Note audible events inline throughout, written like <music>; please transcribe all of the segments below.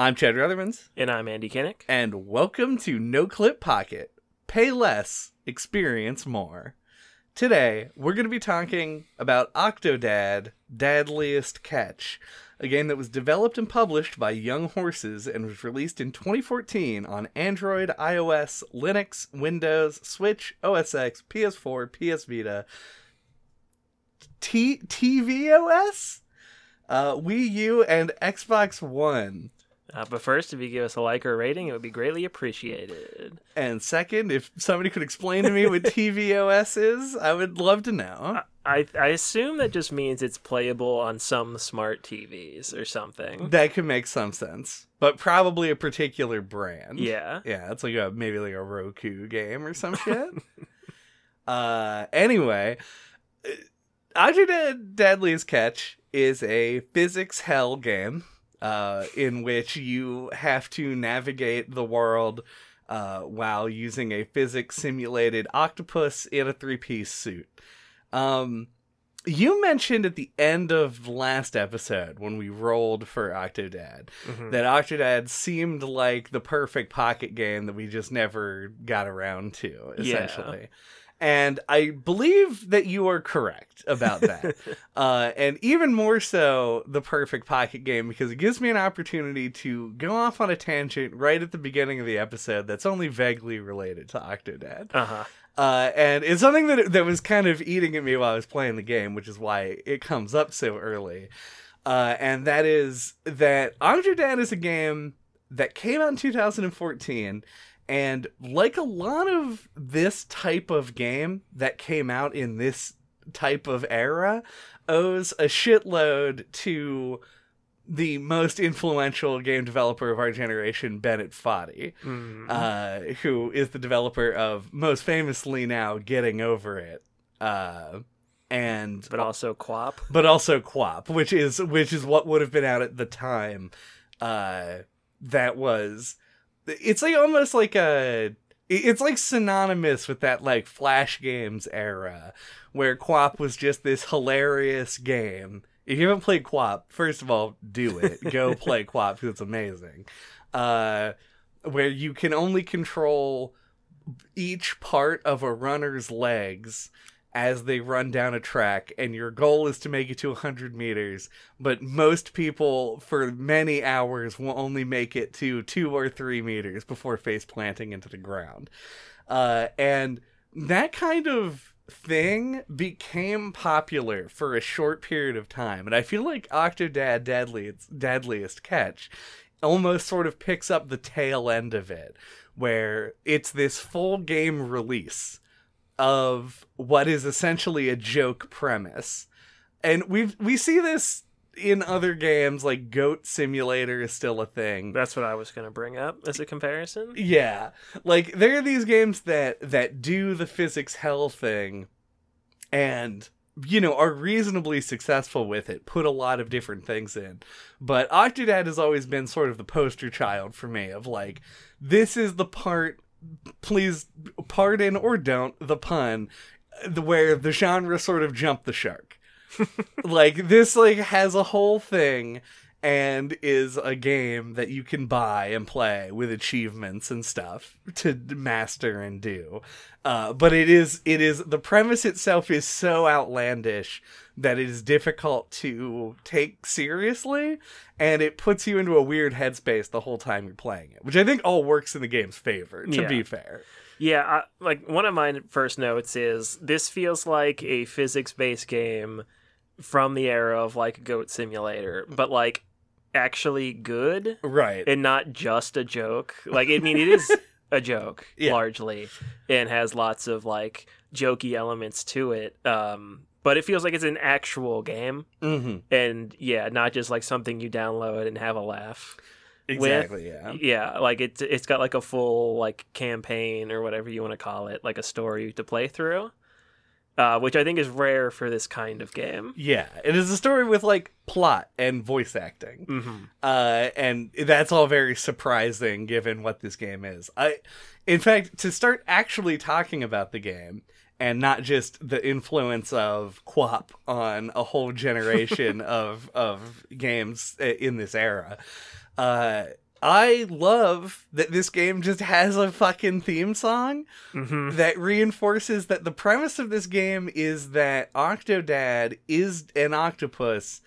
I'm Chad Ruthermans, And I'm Andy Kinnick. and welcome to NOCLIP Pocket. Pay less, experience more. Today, we're going to be talking about Octodad Dadliest Catch, a game that was developed and published by Young Horses and was released in 2014 on Android, iOS, Linux, Windows, Switch, OS X, PS4, PS Vita, T- TVOS, uh, Wii U, and Xbox One. Uh, but first, if you give us a like or a rating, it would be greatly appreciated. And second, if somebody could explain to me what <laughs> TVOS is, I would love to know. I I assume that just means it's playable on some smart TVs or something. That could make some sense, but probably a particular brand. Yeah. Yeah, it's like a maybe like a Roku game or some <laughs> shit. uh anyway, Octodad Dadliest Catch is a physics hell game uh in which you have to navigate the world uh while using a physics simulated octopus in a three-piece suit. Um you mentioned at the end of last episode when we rolled for Octodad Mhm. that Octodad seemed like the perfect pocket game that we just never got around to, essentially. And I believe that you are correct about that. <laughs> uh, and even more so, the perfect pocket game because it gives me an opportunity to go off on a tangent right at the beginning of the episode that's only vaguely related to Octodad. Uh-huh. Uh, and it's something that that was kind of eating at me while I was playing the game, which is why it comes up so early. Uh, and that is that Octodad is a game that came out in 2014, and like a lot of this type of game that came out in this type of era, owes a shitload to the most influential game developer of our generation, Bennett Foddy Mhm. uh, who is the developer of most famously now Getting Over It, uh, and but also QWOP. but also QWOP, which is which is what would have been out at the time. Uh, that was it's like almost like a it's like synonymous with that like flash games era where QWOP was just this hilarious game. If you haven't played QWOP, first of all, do it. <laughs> Go play QWOP because it's amazing. Uh, where you can only control each part of a runner's legs as they run down a track and your goal is to make it to 100 meters but most people for many hours will only make it to 2 or 3 meters before face planting into the ground. Uh, and that kind of thing became popular for a short period of time. And i feel like octodad dadliest, dadliest catch almost sort of picks up the tail end of it where it's this full game release of what is essentially a joke premise. And we we see this in other games like Goat Simulator is still a thing. That's what I was going to bring up as a comparison. Yeah. Like there are these games that that do the physics hell thing and you know are reasonably successful with it put a lot of different things in but octodad has always been sort of the poster child for me of like this is the part please pardon or don't the pun the where the genre sort of jumped the shark. <laughs> Like this like has a whole thing and is a game that you can buy and play with achievements and stuff to master and do uh, but it is it is the premise itself is so outlandish that it is difficult to take seriously and it puts you into a weird headspace the whole time you're playing it which i think all works in the game's favor to Yeah. be fair Yeah, I, like one of my first notes is this feels like a physics-based game from the era of like Goat Simulator, but like actually good right and not just a joke. Like I mean, it is <laughs> a joke Yeah. largely, and has lots of like jokey elements to it. Um, but it feels like it's an actual game, hmm and yeah, not just like something you download and have a laugh. exactly yeah Yeah, like it's it's got like a full like campaign or whatever you want to call it, like a story to play through. Uh, which I think is rare for this kind of game. yeah it is a story with like plot and voice acting Mm-hmm. uh, and that's all very surprising given what this game is. I, in fact, to start actually talking about the game and not just the influence of QWOP on a whole generation <laughs> of of games in this era. Uh, I love that this game just has a fucking theme song hmm that reinforces that the premise of this game is that Octodad is an octopus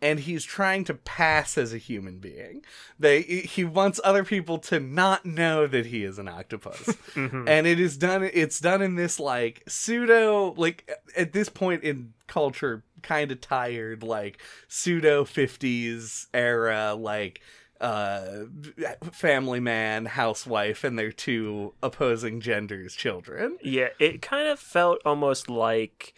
and he's trying to pass as a human being. They he wants other people to not know that he is an octopus. <laughs> hmm and it is done it's done in this like pseudo like at this point in culture kind of tired like pseudo 50s era like uh family man housewife and their two opposing genders children Yeah, it kind of felt almost like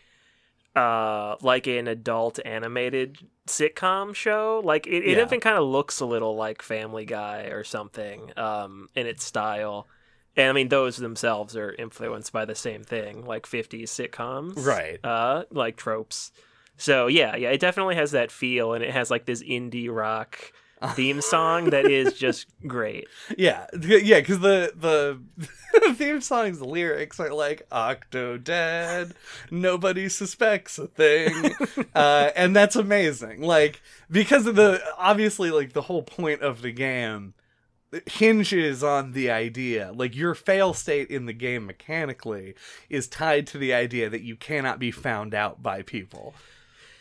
uh like an adult animated sitcom show. Like it, it Yeah. even kind of looks a little like Family Guy or something um in its style. And I mean those themselves are influenced by the same thing, like 50s sitcoms. Right. Uh like tropes. So yeah, yeah, it definitely has that feel and it has like this indie rock theme song that is just great. <laughs> yeah yeah because the the <laughs> theme song's lyrics are like octodad nobody suspects a thing <laughs> uh and that's amazing. Like because of the obviously like the whole point of the game hinges on the idea. Like your fail state in the game mechanically is tied to the idea that you cannot be found out by people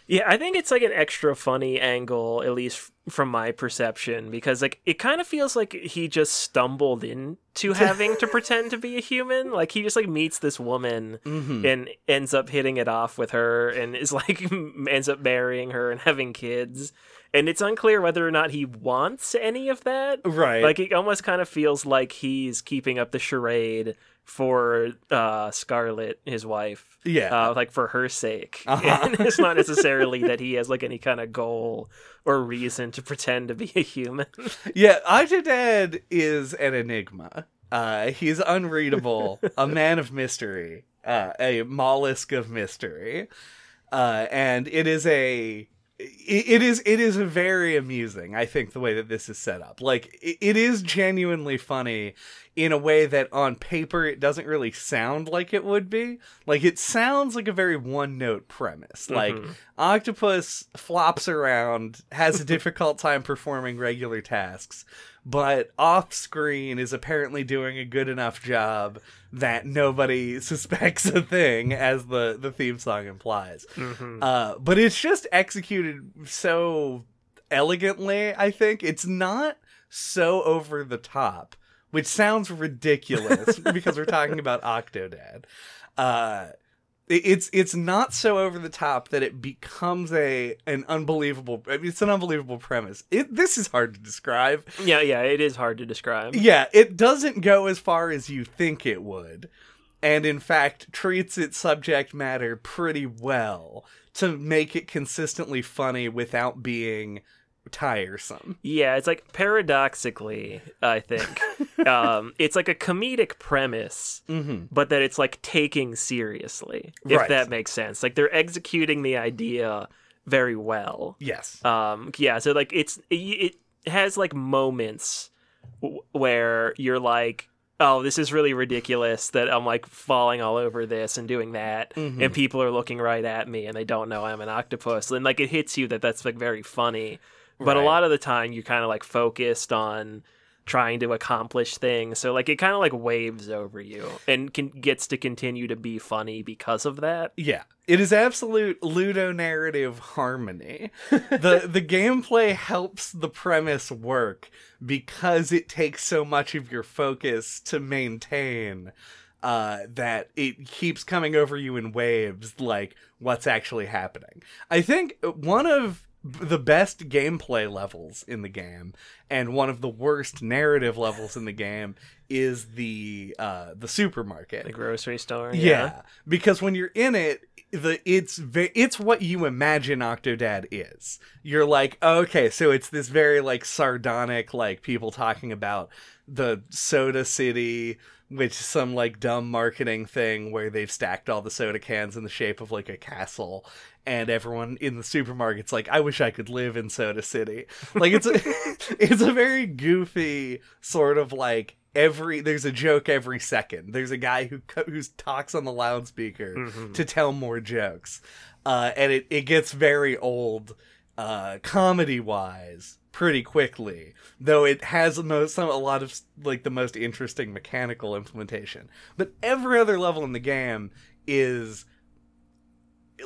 Yeah, I think it's like an extra funny angle, at least from my perception, because like it kind of feels like he just stumbled into <laughs> having to pretend to be a human. Like he just like meets this woman mm-hmm. and ends up hitting it off with her, and is like <laughs> ends up marrying her and having kids. And it's unclear whether or not he wants any of that. right Like it almost kind of feels like he's keeping up the charade for uh, Scarlett, his wife yeah uh, like for her sake. <laughs> Uh-huh. And it's not necessarily that he has like any kind of goal or reason to pretend to be a human. <laughs> Yeah, Octodad is an enigma. Uh, he's unreadable, a <laughs> man of mystery, uh, a mollusk of mystery, uh, and it is a. It is it is very amusing. I think the way that this is set up, like it is genuinely funny in a way that on paper it doesn't really sound like it would be. Like it sounds like a very one note premise. Like Mhm. Octopus flops around, has a difficult <laughs> time performing regular tasks, but off screen is apparently doing a good enough job that nobody <laughs> suspects a thing, as the, the theme song implies. Mhm. Uh, but it's just executed so elegantly, I think. It's not so over the top, which sounds ridiculous <laughs> because we're talking about Octodad. Uh, it's it's not so over the top that it becomes a an unbelievable I mean, it's an unbelievable premise. It this is hard to describe. Yeah, yeah, it is hard to describe. Yeah, it doesn't go as far as you think it would. And in fact, treats its subject matter pretty well to make it consistently funny without being tiresome. Yeah, it's like paradoxically, I think, <laughs> um, it's like a comedic premise, Mm-hmm. but that it's like taking seriously, if Right. that makes sense. Like they're executing the idea very well. Yes. um yeah so like it's it, it has like moments w- where you're like oh this is really ridiculous that i'm like falling all over this and doing that Mhm. and people are looking right at me and they don't know i'm an octopus and like it hits you that that's like very funny but a lot of the time you're kind of like focused on trying to accomplish things so like it kind of like waves over you and can gets to continue to be funny because of that Yeah, it is absolute ludonarrative harmony. the <laughs> The gameplay helps the premise work because it takes so much of your focus to maintain uh, that it keeps coming over you in waves, like what's actually happening. I think one of the best gameplay levels in the game and one of the worst narrative levels in the game is the uh the supermarket the grocery store yeah. because when you're in it, the it's ve- it's what you imagine Octodad is. You're like, okay, so it's this very like sardonic, like people talking about the Soda City, which is some like dumb marketing thing where they've stacked all the soda cans in the shape of like a castle, and everyone in the supermarket's like, I wish I could live in Soda City. Like it's a, <laughs> it's a very goofy sort of like every there's a joke every second. There's a guy who who talks on the loudspeaker Mhm. to tell more jokes, uh, and it it gets very old, uh, comedy wise. pretty quickly though it has most some a lot of like the most interesting mechanical implementation but every other level in the game is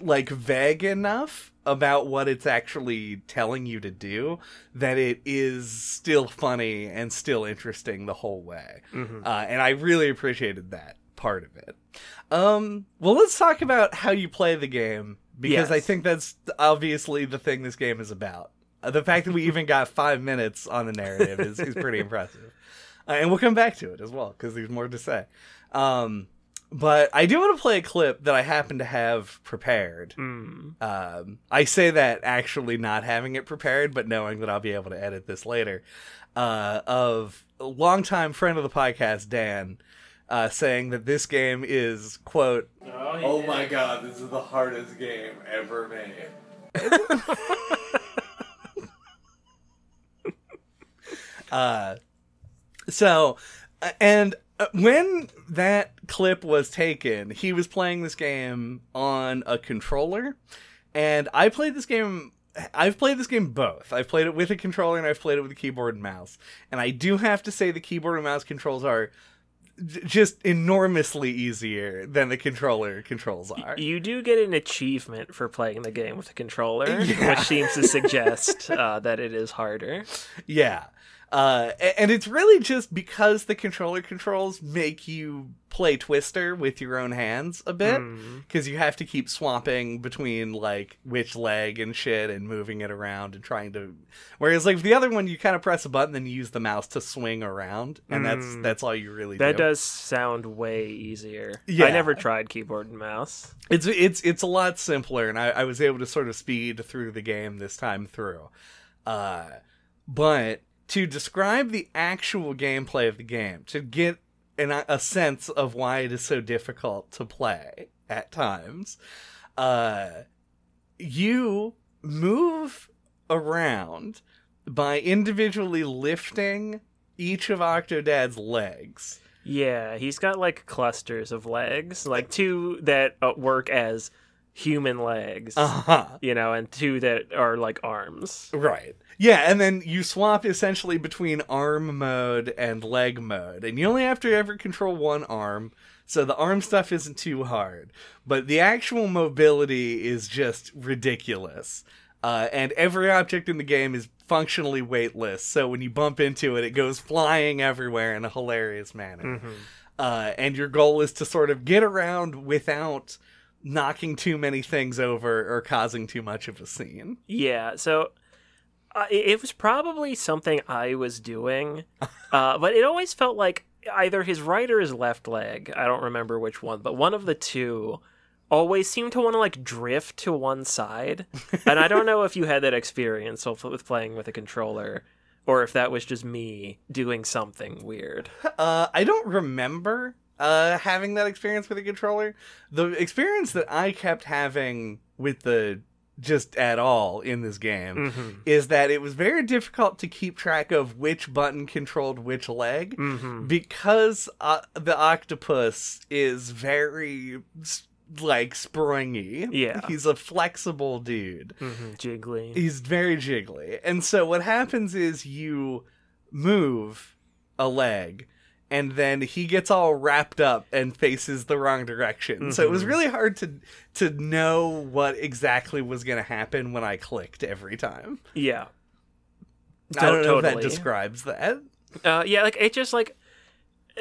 like vague enough about what it's actually telling you to do that it is still funny and still interesting the whole way Mhm. uh, and i really appreciated that part of it um well let's talk about how you play the game because i think that's obviously the thing this game is about. Uh, the fact that we even got five minutes on the narrative is, is pretty <laughs> impressive. Uh, and we'll come back to it as well because there's more to say. Um but i do want to play a clip that i happen to have prepared. Mm. um, I say that actually not having it prepared, but knowing that I'll be able to edit this later. Uh, of a longtime friend of the podcast, Dan, uh, saying that this game is quote, "Oh my god, this is the hardest game ever made." <laughs> uh, so, uh, and uh, when that clip was taken, he was playing this game on a controller, and I played this game. I've played this game both. I've played it with a controller and I've played it with a keyboard and mouse. And I do have to say the keyboard and mouse controls are j- just enormously easier than the controller controls are. You do get an achievement for playing the game with a controller, <laughs> Yeah. which seems to suggest uh, that it is harder. <laughs> Yeah. Uh, and it's really just because the controller controls make you play Twister with your own hands a bit. Mm. Because you have to keep swapping between, like, which leg and shit and moving it around and trying to. Whereas, like, the other one, you kind of press a button and you use the mouse to swing around. And that's Mm. that's all you really do. That do. does sound way easier. Yeah. I never tried keyboard and mouse. It's it's it's a lot simpler, and I, I was able to sort of speed through the game this time through. Uh, but to describe the actual gameplay of the game, to get an, a sense of why it is so difficult to play at times, uh, you move around by individually lifting each of Octodad's legs. Yeah, he's got like clusters of legs, like two that uh, work as human legs, Uh huh. you know, and two that are like arms. Right. Yeah, and then you swap essentially between arm mode and leg mode. And you only have to ever control one arm, so the arm stuff isn't too hard. But the actual mobility is just ridiculous. Uh, and every object in the game is functionally weightless, so when you bump into it, it goes flying everywhere in a hilarious manner. Mhm. Uh, and your goal is to sort of get around without knocking too many things over or causing too much of a scene. Yeah, so uh, it, was probably something I was doing, <laughs> uh, but it always felt like either his right or his left leg. I don't remember which one, but one of the two always seemed to want to like drift to one side. <laughs> and I don't know if you had that experience with with playing with a controller or if that was just me doing something weird. Uh, I don't remember uh, having that experience with a controller. The experience that I kept having with the just at all in this game hmm is that it was very difficult to keep track of which button controlled which leg hmm because uh, the octopus is very like springy. Yeah. he's a flexible dude. hmm Jiggly. He's very jiggly. And so what happens is you move a leg and then he gets all wrapped up and faces the wrong direction. So it was Mhm. really hard to to know what exactly was going to happen when I clicked every time. Yeah. I don't know if that describes that. Uh, yeah, like it just like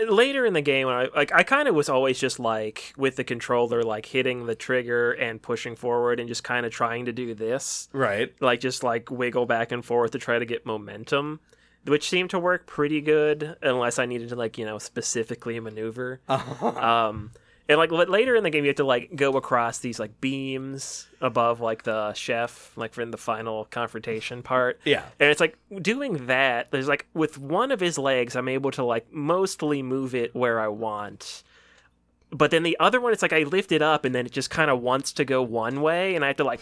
later in the game, I like I kind of was always just like with the controller, like hitting the trigger and pushing forward, and just kind of trying to do this, Right. like just like wiggle back and forth to try to get momentum, which seemed to work pretty good, unless I needed to like you know specifically maneuver. <laughs> Um, and like later in the game, you have to like go across these like beams above like the chef, like for in the final confrontation part. yeah. And it's like doing that, there's like with one of his legs, I'm able to like mostly move it where I want. But then the other one, it's like I lift it up and then it just kind of wants to go one way and I have to like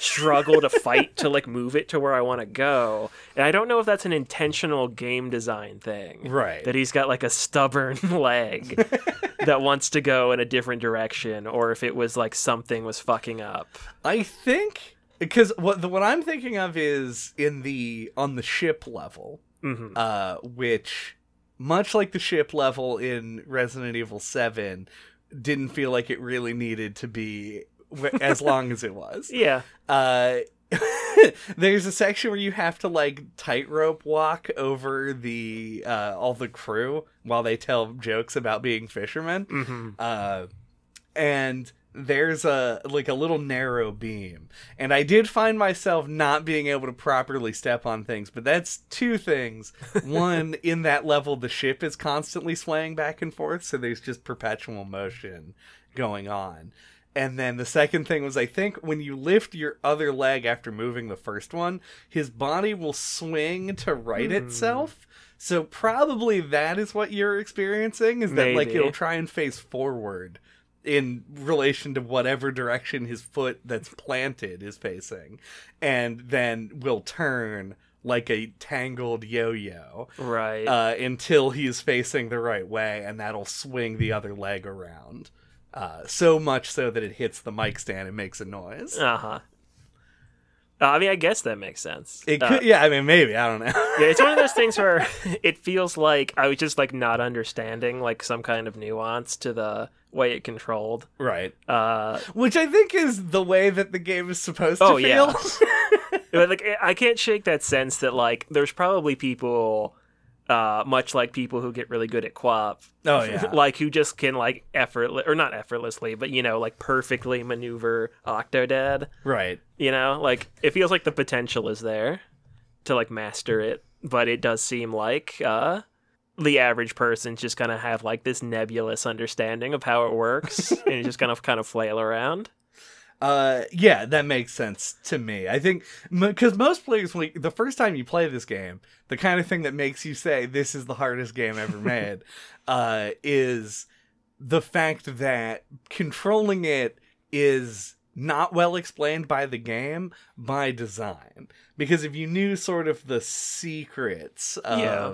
struggle to fight to like move it to where I want to go. And I don't know if that's an intentional game design thing. Right. That he's got like a stubborn <laughs> leg that wants to go in a different direction or if it was like something was fucking up. I think because what the what I'm thinking of is in the on the ship level, hmm uh, which much like the ship level in Resident Evil Seven, didn't feel like it really needed to be as long as it was. <laughs> Yeah. Uh, <laughs> there's a section where you have to like tightrope walk over the uh, all the crew while they tell jokes about being fishermen. hmm Uh, and there's a like a little narrow beam and i did find myself not being able to properly step on things but that's two things <laughs> one in that level the ship is constantly swaying back and forth so there's just perpetual motion going on and then the second thing was i think when you lift your other leg after moving the first one his body will swing to right Hmm. itself so probably that is what you're experiencing is that like it'll try and face forward in relation to whatever direction his foot that's planted is facing and then will turn like a tangled yo-yo Right. uh, until he's facing the right way and that'll swing the other leg around uh, so much so that it hits the mic stand and makes a noise Uh huh. Uh, I mean, I guess that makes sense. it Uh, could yeah i mean maybe i don't know yeah, it's one of those <laughs> things where <laughs> it feels like I was just like not understanding like some kind of nuance to the way it controlled. right Uh, which i think is the way that the game is supposed to Oh, feel yeah. <laughs> but, like I can't shake that sense that like there's probably people, uh, much like people who get really good at QWOP, oh <laughs> yeah like who just can like effortless or not effortlessly, but you know like perfectly maneuver Octodad. right You know, like it feels like the potential is there to like master it, but it does seem like uh the average person's just gonna have like this nebulous understanding of how it works <laughs> and just gonna kind of flail around. Uh, yeah, that makes sense to me. I think because most players, when the first time you play this game, the kind of thing that makes you say this is the hardest game ever <laughs> made, uh, is the fact that controlling it is not well explained by the game by design. Because if you knew sort of the secrets of Yeah.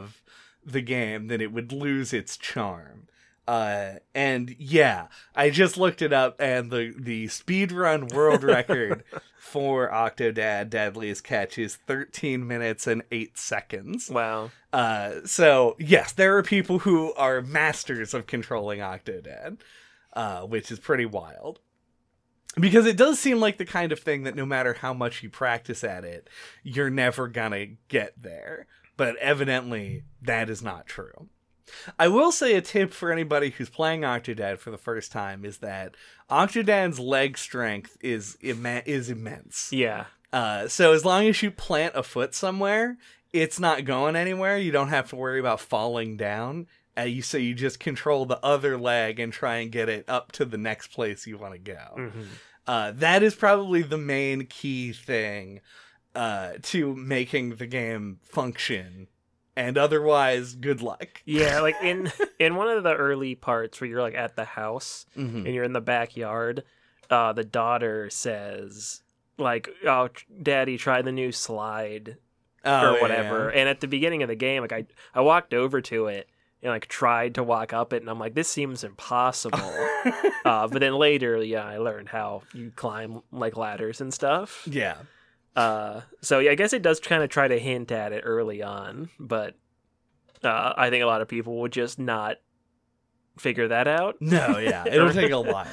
the game, then it would lose its charm. Uh, and yeah, I just looked it up, and the the speedrun world record <laughs> for Octodad Dadliest Catch is 13 minutes and 8 seconds. Wow. Uh, so yes, there are people who are masters of controlling Octodad, uh, which is pretty wild. Because it does seem like the kind of thing that no matter how much you practice at it, you're never gonna get there. But evidently, that is not true. I will say a tip for anybody who's playing Octodad for the first time is that Octodad's leg strength is imma- is immense. Yeah. Uh, so as long as you plant a foot somewhere, it's not going anywhere. You don't have to worry about falling down. Uh, you so you just control the other leg and try and get it up to the next place you want to go. hmm Uh, that is probably the main key thing uh, to making the game function. And otherwise, good luck. Yeah, like in <laughs> in one of the early parts where you're like at the house Mhm. and you're in the backyard, uh, the daughter says like, "Oh, Daddy, try the new slide Oh, or whatever." And at the beginning of the game, like I I walked over to it and like tried to walk up it, and I'm like, "This seems impossible." <laughs> uh, but then later, yeah, I learned how you climb like ladders and stuff. yeah. Uh, so yeah, I guess it does kind of try to hint at it early on, but uh, I think a lot of people would just not figure that out. <laughs> No, yeah, it'll take a <laughs> while.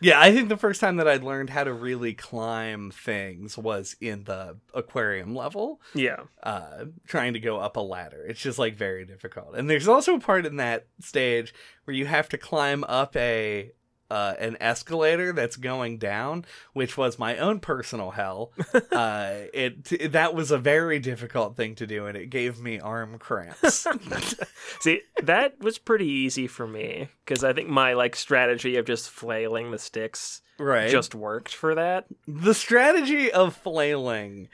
Yeah, I think the first time that I learned how to really climb things was in the aquarium level, Yeah. uh, trying to go up a ladder. It's just like very difficult. And there's also a part in that stage where you have to climb up a uh, an escalator that's going down, which was my own personal hell. <laughs> uh, it that was a very difficult thing to do, and it gave me arm cramps. <laughs> See, that was pretty easy for me because I think my like strategy of just flailing the sticks right. just worked for that. the strategy of flailing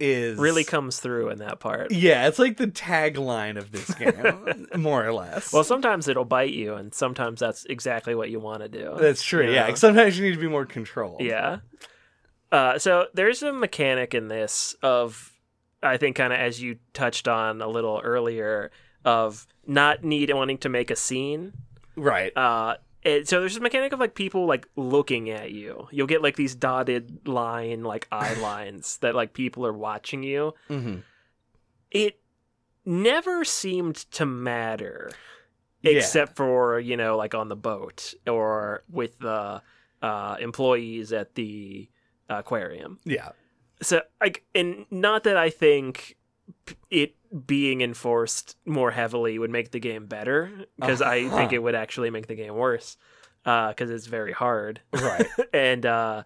is Really comes through in that part. yeah it's like the tagline of this game <laughs> more or less Well, sometimes it'll bite you, and sometimes that's exactly what you want to do. that's true you yeah sometimes you need to be more controlled Yeah. Uh, so there's a mechanic in this of, I think, kind of as you touched on a little earlier, of not need wanting to make a scene. right Uh, And so there's this mechanic of like people like looking at you. You'll get like these dotted line like <laughs> eye lines that like people are watching you. Mm-hmm. It never seemed to matter Yeah. except for, you know, like on the boat or with the uh employees at the aquarium. Yeah. So like and not that I think it being enforced more heavily would make the game better because I think Uh-huh. it would actually make the game worse because it's very hard Right. <laughs> and uh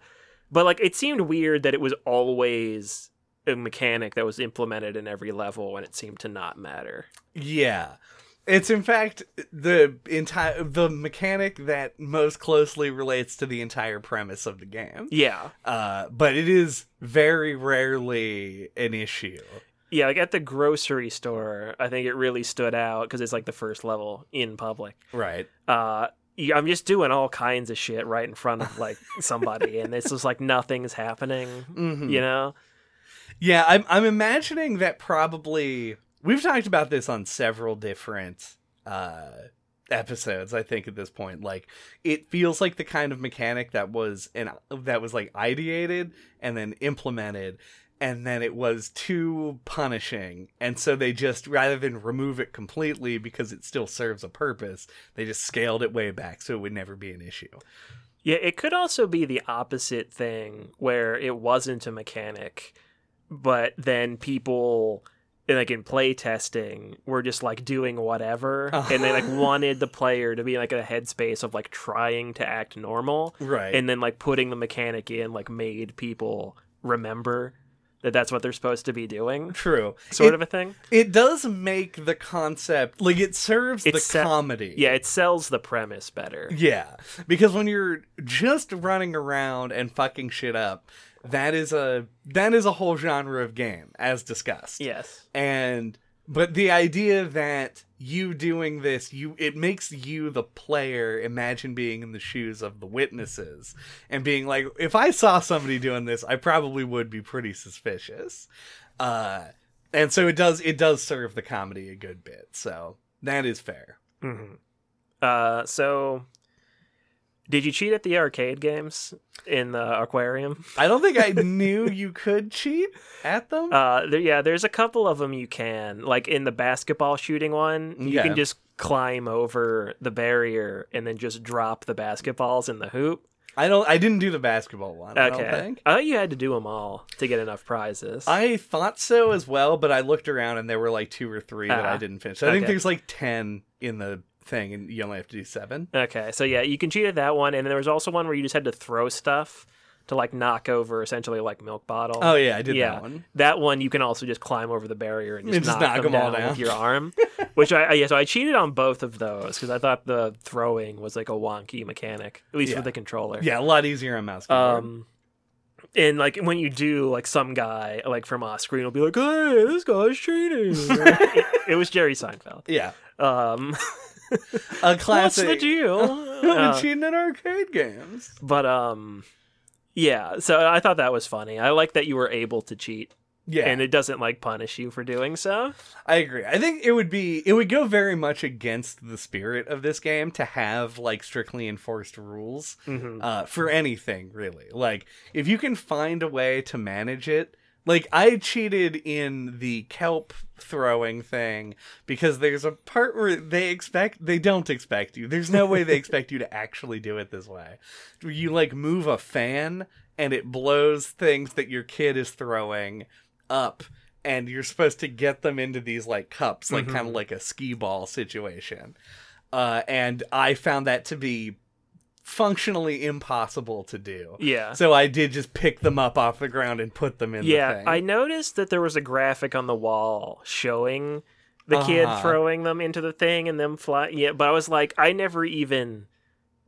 but like it seemed weird that it was always a mechanic that was implemented in every level when it seemed to not matter Yeah. It's in fact the entire the mechanic that most closely relates to the entire premise of the game. yeah Uh, but it is very rarely an issue. Yeah like at the grocery store i think it really stood out because it's like the first level in public Right. uh I'm just doing all kinds of shit right in front of like somebody, and it's just like nothing's happening. Mhm. You know? Yeah, I'm I'm imagining that probably we've talked about this on several different uh episodes I think at this point like it feels like the kind of mechanic that was and that was like ideated and then implemented and then it was too punishing. And so they just rather than remove it completely because it still serves a purpose they just scaled it way back so it would never be an issue. Yeah, it could also be the opposite thing where it wasn't a mechanic, but then people like in play testing were just like doing whatever <laughs> and they like wanted the player to be like in a headspace of like trying to act normal right. and then like putting the mechanic in like made people remember that that's what they're supposed to be doing true sort It- of a thing It does make the concept like it serves It the se- comedy. yeah it sells the premise better Yeah. Because when you're just running around and fucking shit up, that is a that is a whole genre of game, as discussed. yes And but the idea that you doing this, you it makes you the player imagine being in the shoes of the witnesses and being like, if I saw somebody doing this, I probably would be pretty suspicious. Uh and so it does it does serve the comedy a good bit. So that is fair. mm-hmm. Uh, so did you cheat at the arcade games in the aquarium? <laughs> I don't think I <laughs> knew you could cheat at them. Uh, there, yeah, there's a couple of them you can. Like in the basketball shooting one, you Okay. can just climb over the barrier and then just drop the basketballs in the hoop. I don't. I didn't do the basketball one. I don't Okay, think. I thought you had to do them all to get enough prizes. I thought so as well, but I looked around and there were like two or three that I Ah, didn't finish. I think there's like ten in the thing, and you only have to do seven. Okay, so yeah, you can cheat at that one, and then there was also one where you just had to throw stuff to like knock over essentially like milk bottle. Oh yeah, I did yeah, that one. that one you can also just climb over the barrier and just, And <laughs> just knock, knock them, them all down, down. with your arm. <laughs> Which I I- yeah, so I cheated on both of those because I thought the throwing was like a wonky mechanic, at least Yeah. with the controller. Yeah, a lot easier on mouse keyboard. Um, and like when you do, like some guy like from off screen will be like, "Hey, this guy's cheating." <laughs> it, it was Jerry Seinfeld. yeah, Um, a classic. what's the deal? <laughs> Uh, cheating at arcade games. but um, yeah. So I thought that was funny. I like that you were able to cheat, Yeah, and it doesn't like punish you for doing so. I agree. I think it would be it would go very much against the spirit of this game to have like strictly enforced rules. hmm uh, for anything really. Like if you can find a way to manage it. Like I cheated in the kelp throwing thing because there's a part where they expect they don't expect you. There's no way they <laughs> expect you to actually do it this way. You like move a fan and it blows things that your kid is throwing up and you're supposed to get them into these like cups like Mhm. kind of like a skee ball situation. Uh, and I found that to be functionally impossible to do. Yeah. So I did just pick them up off the ground and put them in the Yeah. I noticed that there was a graphic on the wall showing the kid Uh-huh. throwing them into the thing and them fly. Yeah, but I was like, I never even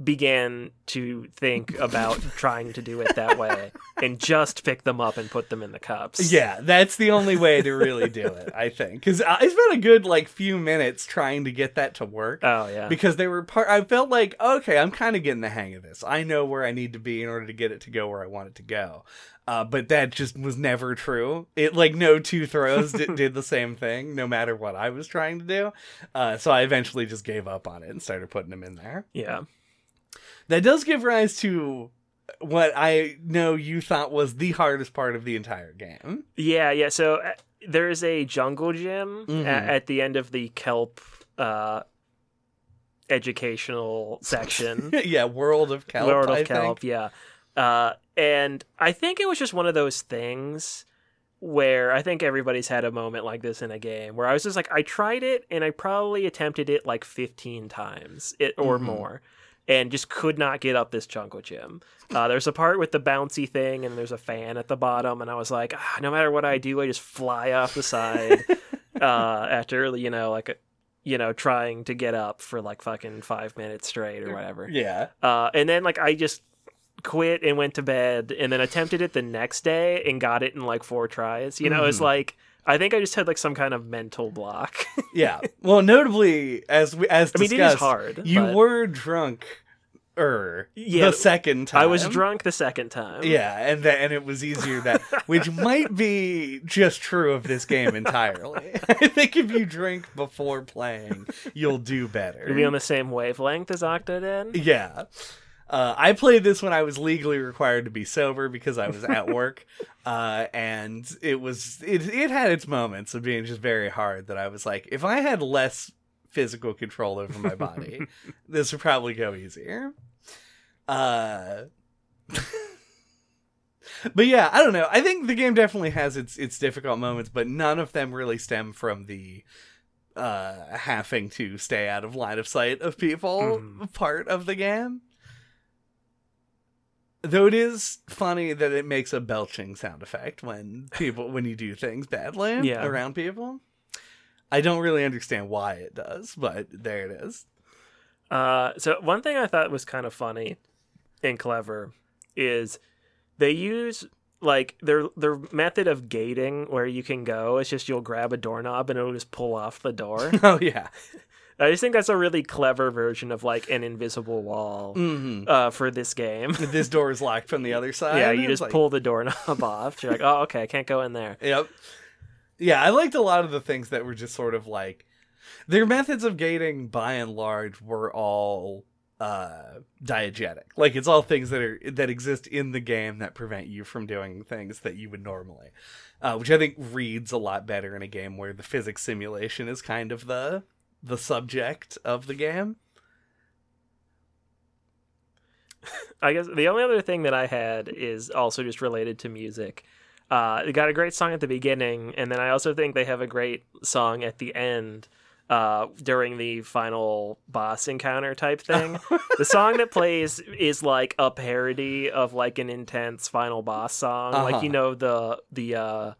began to think about <laughs> trying to do it that way and just pick them up and put them in the cups. Yeah, that's the only way to really do it, I think. Because I spent a good like few minutes trying to get that to work. Oh yeah. because they were part i felt like okay i'm kind of getting the hang of this i know where i need to be in order to get it to go where i want it to go uh, but that just was never true it like no two throws did, did the same thing no matter what i was trying to do uh, so i eventually just gave up on it and started putting them in there yeah. That does give rise to what I know you thought was the hardest part of the entire game. Yeah, yeah. So uh, there is a jungle gym Mhm. a- at the end of the kelp uh, educational section. <laughs> yeah, World of Kelp. World I of Kelp, think. yeah. Uh, and I think it was just one of those things where I think everybody's had a moment like this in a game where I was just like, I tried it and I probably attempted it like 15 times it, or Mhm. more. And just could not get up this jungle gym. Uh, there's a part with the bouncy thing, and there's a fan at the bottom, and I was like, ah, no matter what I do, I just fly off the side. <laughs> uh, after you know, like, you know, trying to get up for like fucking five minutes straight or whatever. Yeah. Uh, and then like I just quit and went to bed and then attempted it the next day and got it in like four tries. You know, it's Mhm. like I think I just had like some kind of mental block. <laughs> Yeah. Well, notably, as we as I mean, discussed, it is hard. you but were drunk, er, Yeah, the second time. I was drunk the second time. Yeah, and that and it was easier that, <laughs> which might be just true of this game entirely. <laughs> I think if you drink before playing, you'll do better. To be on the same wavelength as Octodad. Yeah. Uh, I played this when I was legally required to be sober because I was at <laughs> work, uh, and it was it it had its moments of being just very hard. That I was like, if I had less physical control over my body, <laughs> this would probably go easier. Uh, <laughs> but yeah, I don't know. I think the game definitely has its its difficult moments, but none of them really stem from the uh having to stay out of line of sight of people Mhm. part of the game. Though it is funny that it makes a belching sound effect when people when you do things badly Yeah. around people. I don't really understand why it does, but there it is. Uh, so one thing I thought was kind of funny and clever is they use like their their method of gating where you can go It's just you'll grab a doorknob and it'll just pull off the door. <laughs> Oh yeah. I just think that's a really clever version of like an invisible wall hmm uh, for this game. <laughs> this door is locked from the other side. yeah, you just like- pull the doorknob <laughs> off. You're like, oh, okay, I can't go in there. Yep. Yeah, I liked a lot of the things that were just sort of like their methods of gating by and large were all uh diegetic. Like it's all things that are that exist in the game that prevent you from doing things that you would normally. Uh which I think reads a lot better in a game where the physics simulation is kind of the the subject of the game. I guess the only other thing that I had is also just related to music. Uh, they got a great song at the beginning, and then I also think they have a great song at the end uh, during the final boss encounter type thing. <laughs> the song that plays is like a parody of like an intense final boss song, like Uh-huh. you know the the uh,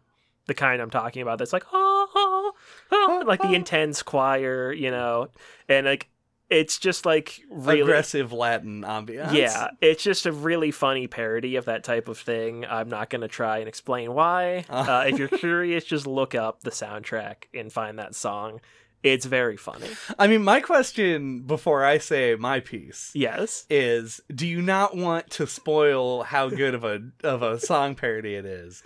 the kind I'm talking about. That's like oh, oh, oh, like the ah. intense choir, you know, and like it's just like really Aggressive Latin ambiance. yeah, it's just a really funny parody of that type of thing. I'm not going to try and explain why. Ah. Uh, if you're curious, just look up the soundtrack and find that song. It's very funny. I mean, my question before I say my piece Yes. is do you not want to spoil how good of a of a song parody it is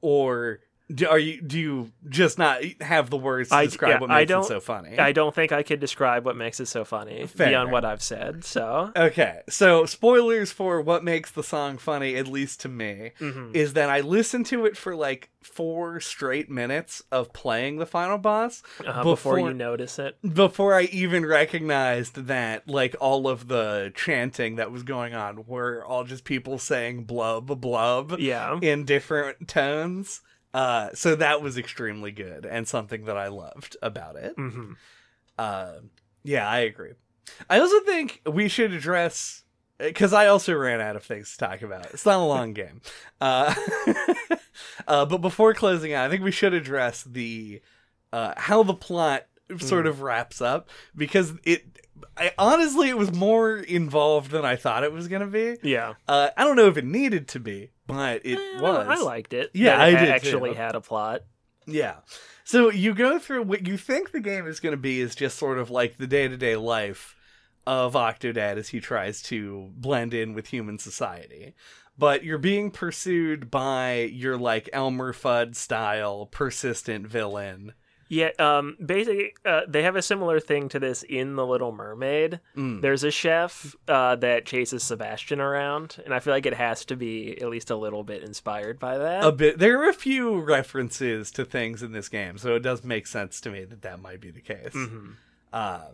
or do, are you do you just not have the words to I- describe yeah, what makes it don't- so funny I don't think I could describe what makes it so funny Fair. beyond what I've said. So, okay so spoilers for what makes the song funny at least to me mhm. is that i listened to it for like four straight minutes of playing the final boss uh, before before- you notice it. before I even recognized that, like, all of the chanting that was going on were all just people saying blub, blub Yeah. in different tones. Uh, so that was extremely good and something that I loved about it. hmm Uh, yeah, I agree. I also think we should address because I also ran out of things to talk about. It's not a long <laughs> game, uh, <laughs> uh, but before closing out, I think we should address the uh, how the plot sort of wraps up because it. I, honestly, it was more involved than I thought it was going to be. Yeah. Uh, I don't know if it needed to be, but it Eh, was. I liked it. Yeah, I it did actually too. had a plot. Yeah. So you go through what you think the game is going to be is just sort of like the day to day life of Octodad as he tries to blend in with human society. But you're being pursued by your like Elmer Fudd style persistent villain Yeah, um, basically, uh, they have a similar thing to this in The Little Mermaid. Mm. There's a chef uh, that chases Sebastian around, and I feel like it has to be at least a little bit inspired by that. a bit there are a few references to things in this game so it does make sense to me that that might be the case Mhm. uh,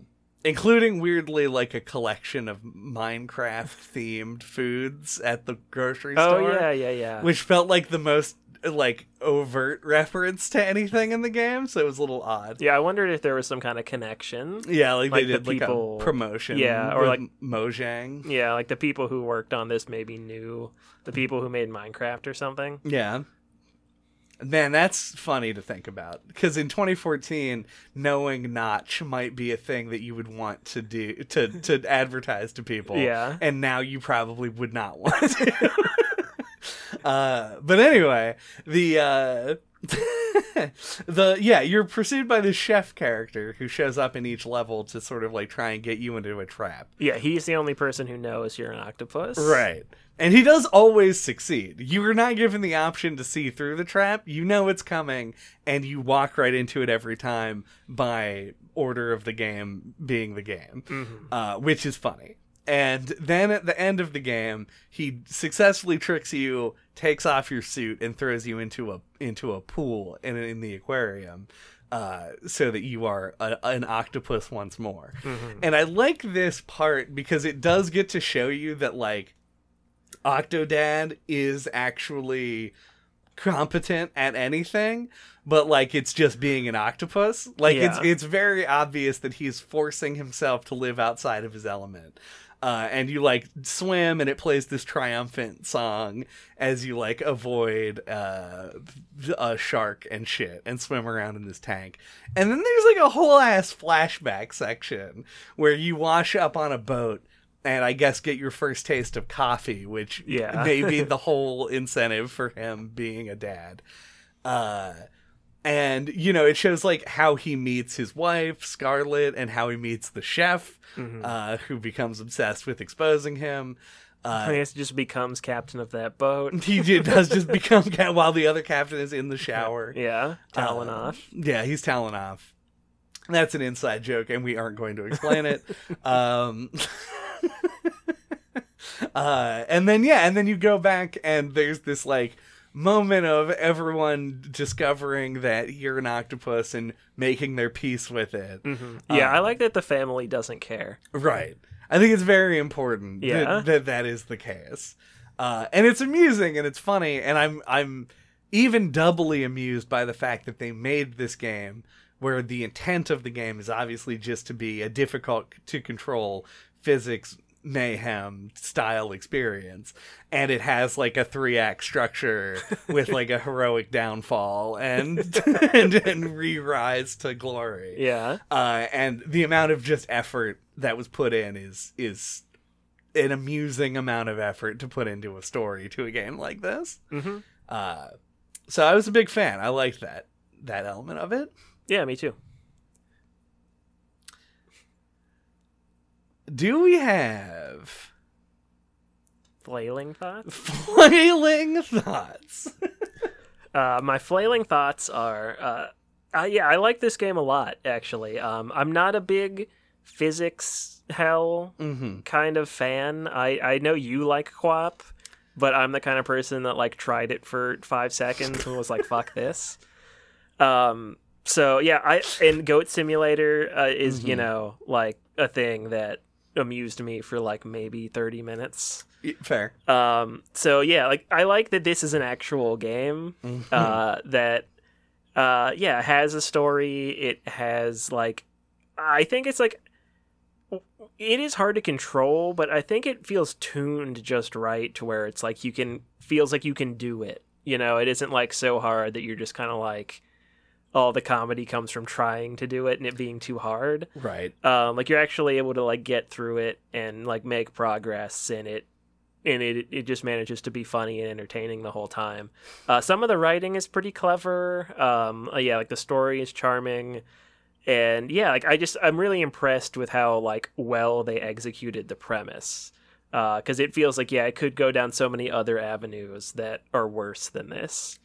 including weirdly like a collection of minecraft themed foods at the grocery store. Oh yeah, yeah, yeah. which felt like the most like overt reference to anything in the game so it was a little odd yeah, I wondered if there was some kind of connection. yeah like, Like they the did like people- a promotion yeah, or like- mojang Yeah, like the people who worked on this maybe knew the people who made Minecraft or something. Yeah. Man, that's funny to think about because in 2014, knowing Notch might be a thing that you would want to do to to advertise to people. Yeah. and now you probably would not want to. <laughs> uh, but anyway, the uh, <laughs> the yeah, you're pursued by this chef character who shows up in each level to sort of like try and get you into a trap. Yeah, he's the only person who knows you're an octopus. Right. And he does always succeed. You are not given the option to see through the trap. You know it's coming, and you walk right into it every time by order of the game being the game, Mhm. uh, which is funny. And then at the end of the game, he successfully tricks you, takes off your suit, and throws you into a into a pool in in the aquarium, uh, so that you are a, an octopus once more. Mhm. And I like this part because it does get to show you that like Octodad is actually competent at anything, but like it's just being an octopus. Like it's it's very obvious that he's forcing himself to live outside of his element. Uh, and you like swim and it plays this triumphant song as you like avoid uh, a shark and shit and swim around in this tank. And then there's like a whole ass flashback section where you wash up on a boat and I guess get your first taste of coffee, which Yeah. may be <laughs> the whole incentive for him being a dad. Uh, and you know, it shows like how he meets his wife Scarlett and how he meets the chef, Mhm. uh, who becomes obsessed with exposing him. Uh, guess just becomes captain of that boat. <laughs> he does just <laughs> become ca- while the other captain is in the shower. Yeah, Talon Um, off. Yeah, he's Talon off. That's an inside joke, and we aren't going to explain it. <laughs> um, uh, and then yeah, and then you go back, and there's this like moment of everyone discovering that you're an octopus and making their peace with it. hmm Yeah, I Um, like that the family doesn't care. Right. I think it's very important Yeah. that, that that is the case. Uh, and it's amusing and it's funny and I'm I'm even doubly amused by the fact that they made this game where the intent of the game is obviously just to be a difficult to control physics mayhem style experience and it has like a three act structure <laughs> with like a heroic downfall and <laughs> and, and re-rise to glory Yeah. uh, and the amount of just effort that was put in is is an amusing amount of effort to put into a story to a game like this. hmm Uh, so I was a big fan. I liked that that element of it. Yeah, me too. Do we have Flailing thoughts. <laughs> flailing thoughts? <laughs> Uh, my flailing thoughts are, uh, uh, yeah, I like this game a lot. Actually, um, I'm not a big physics hell mm-hmm. kind of fan. I I know you like QWOP, but I'm the kind of person that like tried it for five seconds and was like, "Fuck this." Um. So yeah, I and Goat Simulator uh, is you Mhm. know like a thing that amused me for like maybe 30 minutes. Fair. Um. So yeah, like I like that this is an actual game Mhm. uh, that uh, yeah has a story. It has like I think it's like it is hard to control, but I think it feels tuned just right to where it's like you can feels like you can do it. You know, it isn't like so hard that you're just kind of like all the comedy comes from trying to do it and it being too hard. right. Um, like you're actually able to like get through it and like make progress in it and it it just manages to be funny and entertaining the whole time. Uh, some of the writing is pretty clever. Um, uh, yeah, like the story is charming, and yeah, like I just I'm really impressed with how like well they executed the premise. Because it feels like yeah, it could go down so many other avenues that are worse than this.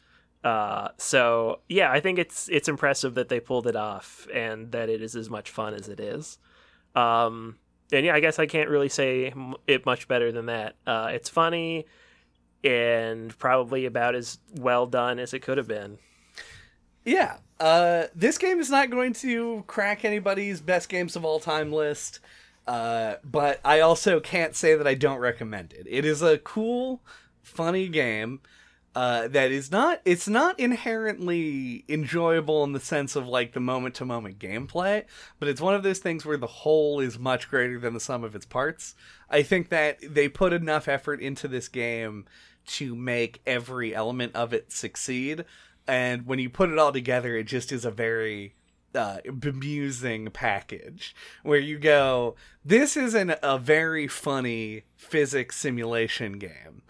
Uh, so yeah, I think it's it's impressive that they pulled it off and that it is as much fun as it is. Um, and yeah, I guess I can't really say it much better than that. Uh, it's funny and probably about as well done as it could have been. Yeah. Uh, this game is not going to crack anybody's best games of all time list. Uh, but I also can't say that I don't recommend it. It is a cool, funny game. Uh, that is not it's not inherently enjoyable in the sense of like the moment to moment gameplay but it's one of those things where the whole is much greater than the sum of its parts. I think that they put enough effort into this game to make every element of it succeed and when you put it all together it just is a very uh, bemusing package where you go this is an, a very funny physics simulation game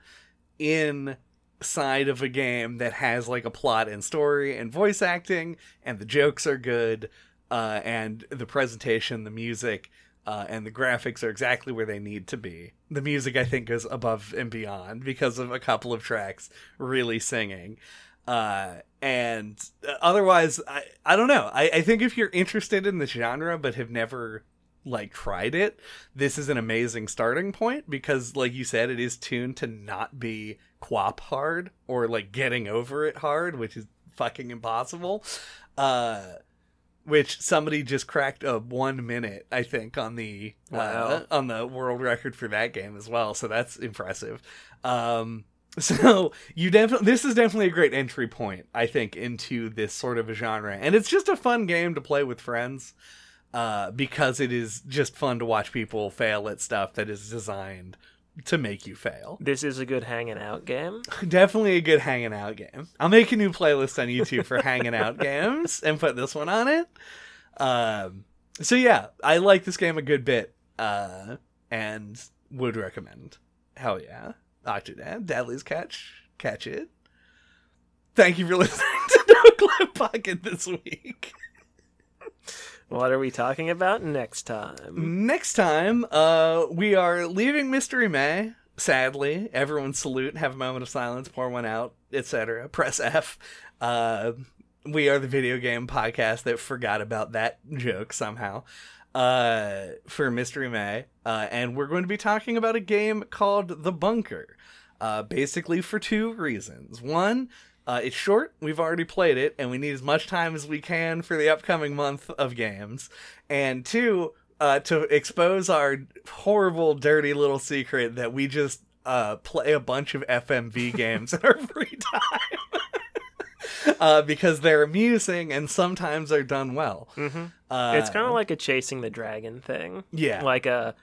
in side of a game that has like a plot and story and voice acting and the jokes are good uh, and the presentation the music uh, and the graphics are exactly where they need to be. The music i think is above and beyond because of a couple of tracks really singing. Uh, and otherwise I, I don't know. I, I think if you're interested in the genre but have never like tried it this is an amazing starting point because like you said it is tuned to not be QWOP hard or like getting over it hard which is fucking impossible. Uh which somebody just cracked a one minute i think on the Wow. uh, on the world record for that game as well so that's impressive. Um <laughs> so you definitely this is definitely a great entry point i think into this sort of a genre. And it's just a fun game to play with friends uh, because it is just fun to watch people fail at stuff that is designed to make you fail. This is a good hanging out game. <laughs> Definitely a good hanging out game. I'll make a new playlist on YouTube for hanging out <laughs> games and put this one on it. Um, so yeah, I like this game a good bit, uh, and would recommend. Hell yeah, Octodad, Dadliest Catch, catch it. Thank you for listening <laughs> to NOCLIP Pocket this week. What are we talking about next time? Next time, uh, we are leaving Mystery May. Sadly, everyone salute, have a moment of silence, pour one out, etc. Press F. Uh, we are the video game podcast that forgot about that joke somehow. Uh, for Mystery May, uh, and we're going to be talking about a game called The Bunker. Uh, basically for two reasons. One, uh, it's short. We've already played it, and we need as much time as we can for the upcoming month of games. And two, uh, to expose our horrible, dirty little secret that we just uh, play a bunch of FMV <laughs> games in our free time. <laughs> uh, because they're amusing and sometimes they're done well. Mm-hmm. Uh, it's kind of like a chasing the dragon thing. yeah, Like a,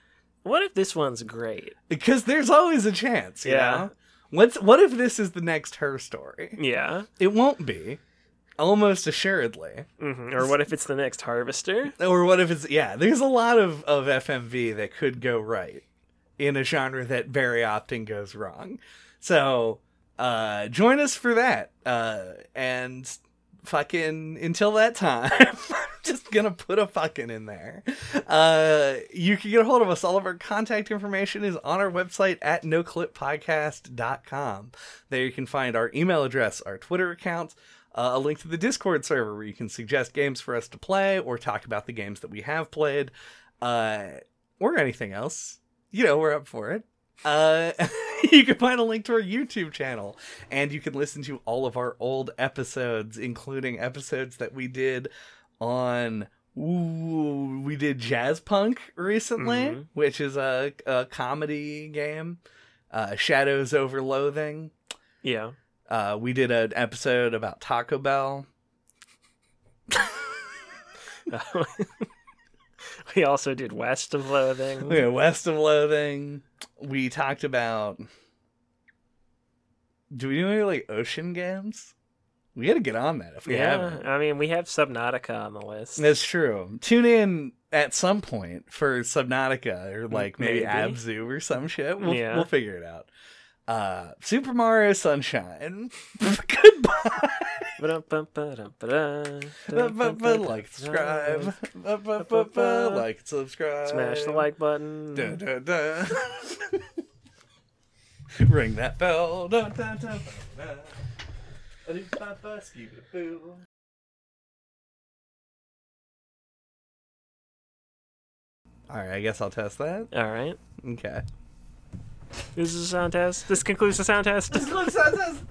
what if this one's great? because there's always a chance. You Yeah. know? What's what if this is the next her story? Yeah. It won't be, almost assuredly. hmm Or what if it's the next harvester? Or what if it's yeah? There's a lot of of FMV that could go right in a genre that very often goes wrong. So uh join us for that. Uh and fucking until that time I'm <laughs> just gonna put a fucking in there. Uh you can get a hold of us. All of our contact information is on our website at noclippodcast.com. There you can find our email address, our Twitter account, uh, a link to the Discord server where you can suggest games for us to play or talk about the games that we have played, uh, or anything else. You know, we're up for it. Uh, <laughs> you can find a link to our YouTube channel, and you can listen to all of our old episodes, including episodes that we did on. Ooh, we did Jazzpunk recently, Mhm. which is a, a comedy game. Uh, Shadows over Loathing. Yeah. Uh, we did an episode about Taco Bell. <laughs> we also did West of Loathing. We had West of Loathing. We talked about. Do we do any like ocean games? We got to get on that if we yeah, haven't. I mean, we have Subnautica on the list. That's true. Tune in at some point for Subnautica or like maybe, Maybe. Abzu or some shit. We'll, Yeah. we'll figure it out. Uh, Super Mario Sunshine. Goodbye. like, subscribe. Like, subscribe. Smash the like button. Dun, dun, dun. Ring that bell. Dun, dun, dun, dun, dun. All right, I guess I'll test that. All right. Okay. This is a sound test. This concludes the sound test. This concludes the sound test.